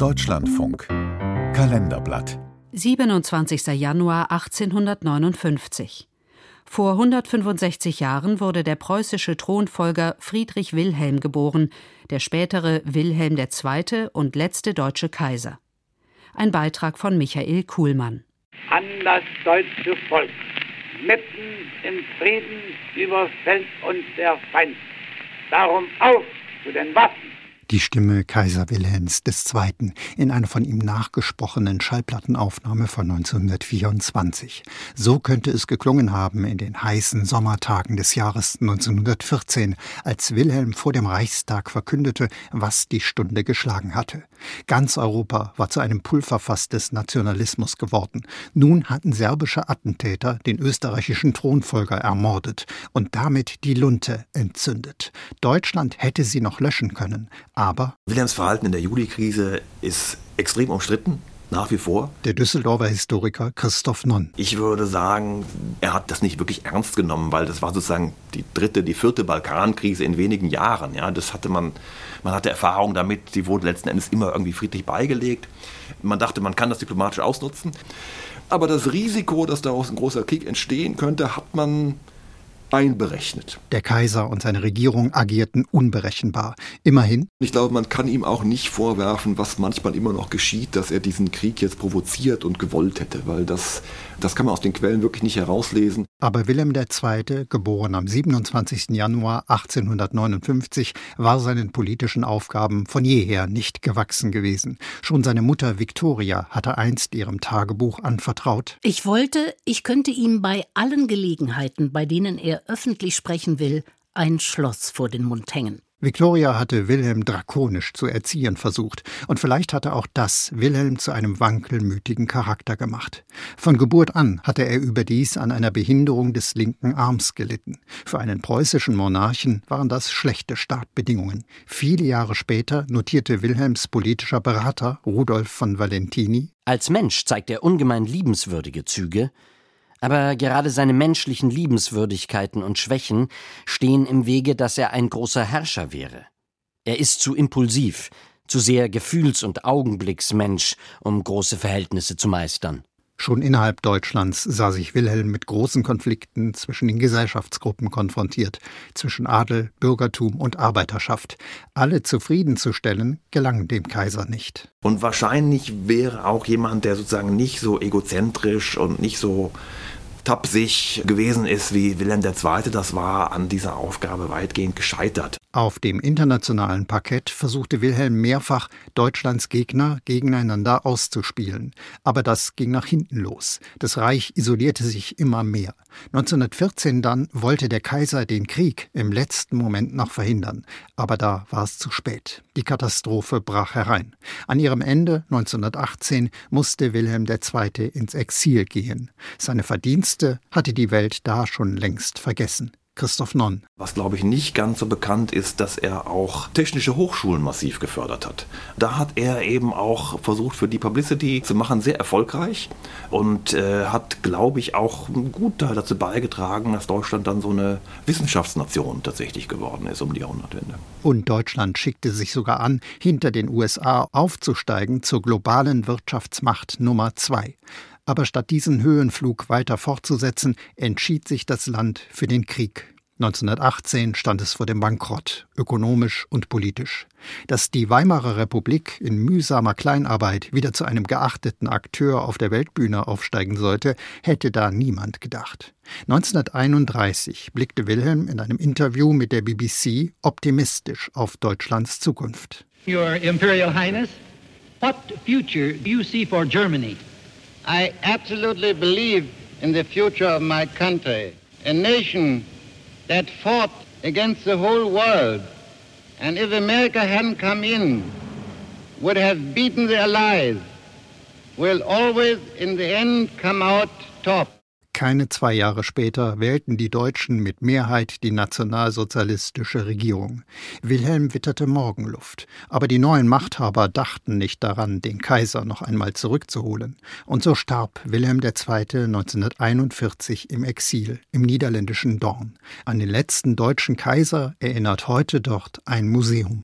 Deutschlandfunk Kalenderblatt 27. Januar 1859 vor 165 Jahren wurde der preußische Thronfolger Friedrich Wilhelm geboren, der spätere Wilhelm II. und letzte deutsche Kaiser. Ein Beitrag von Michael Kuhlmann. An das deutsche Volk. Mitten im Frieden überfällt uns der Feind. Darum auf zu den Waffen! Die Stimme Kaiser Wilhelms II. in einer von ihm nachgesprochenen Schallplattenaufnahme von 1924. So könnte es geklungen haben in den heißen Sommertagen des Jahres 1914, als Wilhelm vor dem Reichstag verkündete, was die Stunde geschlagen hatte. Ganz Europa war zu einem Pulverfass des Nationalismus geworden. Nun hatten serbische Attentäter den österreichischen Thronfolger ermordet und damit die Lunte entzündet. Deutschland hätte sie noch löschen können, aber Wilhelms Verhalten in der Juli-Krise ist extrem umstritten. Nach wie vor. Der Düsseldorfer Historiker Christoph Nonn. Ich würde sagen, er hat das nicht wirklich ernst genommen, weil das war sozusagen die dritte, die vierte Balkankrise in wenigen Jahren. Ja, das hatte man, man hatte Erfahrung damit, die wurde letzten Endes immer irgendwie friedlich beigelegt. Man dachte, man kann das diplomatisch ausnutzen. Aber das Risiko, dass daraus ein großer Krieg entstehen könnte, hat man einberechnet. Der Kaiser und seine Regierung agierten unberechenbar. Immerhin. Ich glaube, man kann ihm auch nicht vorwerfen, was manchmal immer noch geschieht, dass er diesen Krieg jetzt provoziert und gewollt hätte, weil das, das kann man aus den Quellen wirklich nicht herauslesen. Aber Wilhelm II., geboren am 27. Januar 1859, war seinen politischen Aufgaben von jeher nicht gewachsen gewesen. Schon seine Mutter Victoria hatte einst ihrem Tagebuch anvertraut. Ich wollte, ich könnte ihm bei allen Gelegenheiten, bei denen er öffentlich sprechen will, ein Schloss vor den Mund hängen. Victoria hatte Wilhelm drakonisch zu erziehen versucht, und vielleicht hatte auch das Wilhelm zu einem wankelmütigen Charakter gemacht. Von Geburt an hatte er überdies an einer Behinderung des linken Arms gelitten. Für einen preußischen Monarchen waren das schlechte Startbedingungen. Viele Jahre später notierte Wilhelms politischer Berater Rudolf von Valentini Als Mensch zeigt er ungemein liebenswürdige Züge, aber gerade seine menschlichen Liebenswürdigkeiten und Schwächen stehen im Wege, dass er ein großer Herrscher wäre. Er ist zu impulsiv, zu sehr Gefühls- und Augenblicksmensch, um große Verhältnisse zu meistern. Schon innerhalb Deutschlands sah sich Wilhelm mit großen Konflikten zwischen den Gesellschaftsgruppen konfrontiert, zwischen Adel, Bürgertum und Arbeiterschaft. Alle zufriedenzustellen gelang dem Kaiser nicht. Und wahrscheinlich wäre auch jemand, der sozusagen nicht so egozentrisch und nicht so tapsig gewesen ist wie Wilhelm II., das war an dieser Aufgabe weitgehend gescheitert. Auf dem internationalen Parkett versuchte Wilhelm mehrfach, Deutschlands Gegner gegeneinander auszuspielen. Aber das ging nach hinten los. Das Reich isolierte sich immer mehr. 1914 dann wollte der Kaiser den Krieg im letzten Moment noch verhindern. Aber da war es zu spät. Die Katastrophe brach herein. An ihrem Ende 1918 musste Wilhelm II. ins Exil gehen. Seine Verdienste hatte die Welt da schon längst vergessen. Christoph Nonn. Was, glaube ich, nicht ganz so bekannt ist, dass er auch technische Hochschulen massiv gefördert hat. Da hat er eben auch versucht, für die Publicity zu machen, sehr erfolgreich und äh, hat, glaube ich, auch einen guten Teil dazu beigetragen, dass Deutschland dann so eine Wissenschaftsnation tatsächlich geworden ist um die Jahrhundertwende. Und Deutschland schickte sich sogar an, hinter den USA aufzusteigen zur globalen Wirtschaftsmacht Nummer zwei. Aber statt diesen Höhenflug weiter fortzusetzen, entschied sich das Land für den Krieg. 1918 stand es vor dem Bankrott, ökonomisch und politisch. Dass die Weimarer Republik in mühsamer Kleinarbeit wieder zu einem geachteten Akteur auf der Weltbühne aufsteigen sollte, hätte da niemand gedacht. 1931 blickte Wilhelm in einem Interview mit der BBC optimistisch auf Deutschlands Zukunft. Your Imperial Highness, what future do you see for Germany? I absolutely believe in the future of my country, a nation that fought against the whole world, and if America hadn't come in, would have beaten the Allies, will always in the end come out top. Keine zwei Jahre später wählten die Deutschen mit Mehrheit die nationalsozialistische Regierung. Wilhelm witterte Morgenluft. Aber die neuen Machthaber dachten nicht daran, den Kaiser noch einmal zurückzuholen. Und so starb Wilhelm II. 1941 im Exil im niederländischen Dorn. An den letzten deutschen Kaiser erinnert heute dort ein Museum.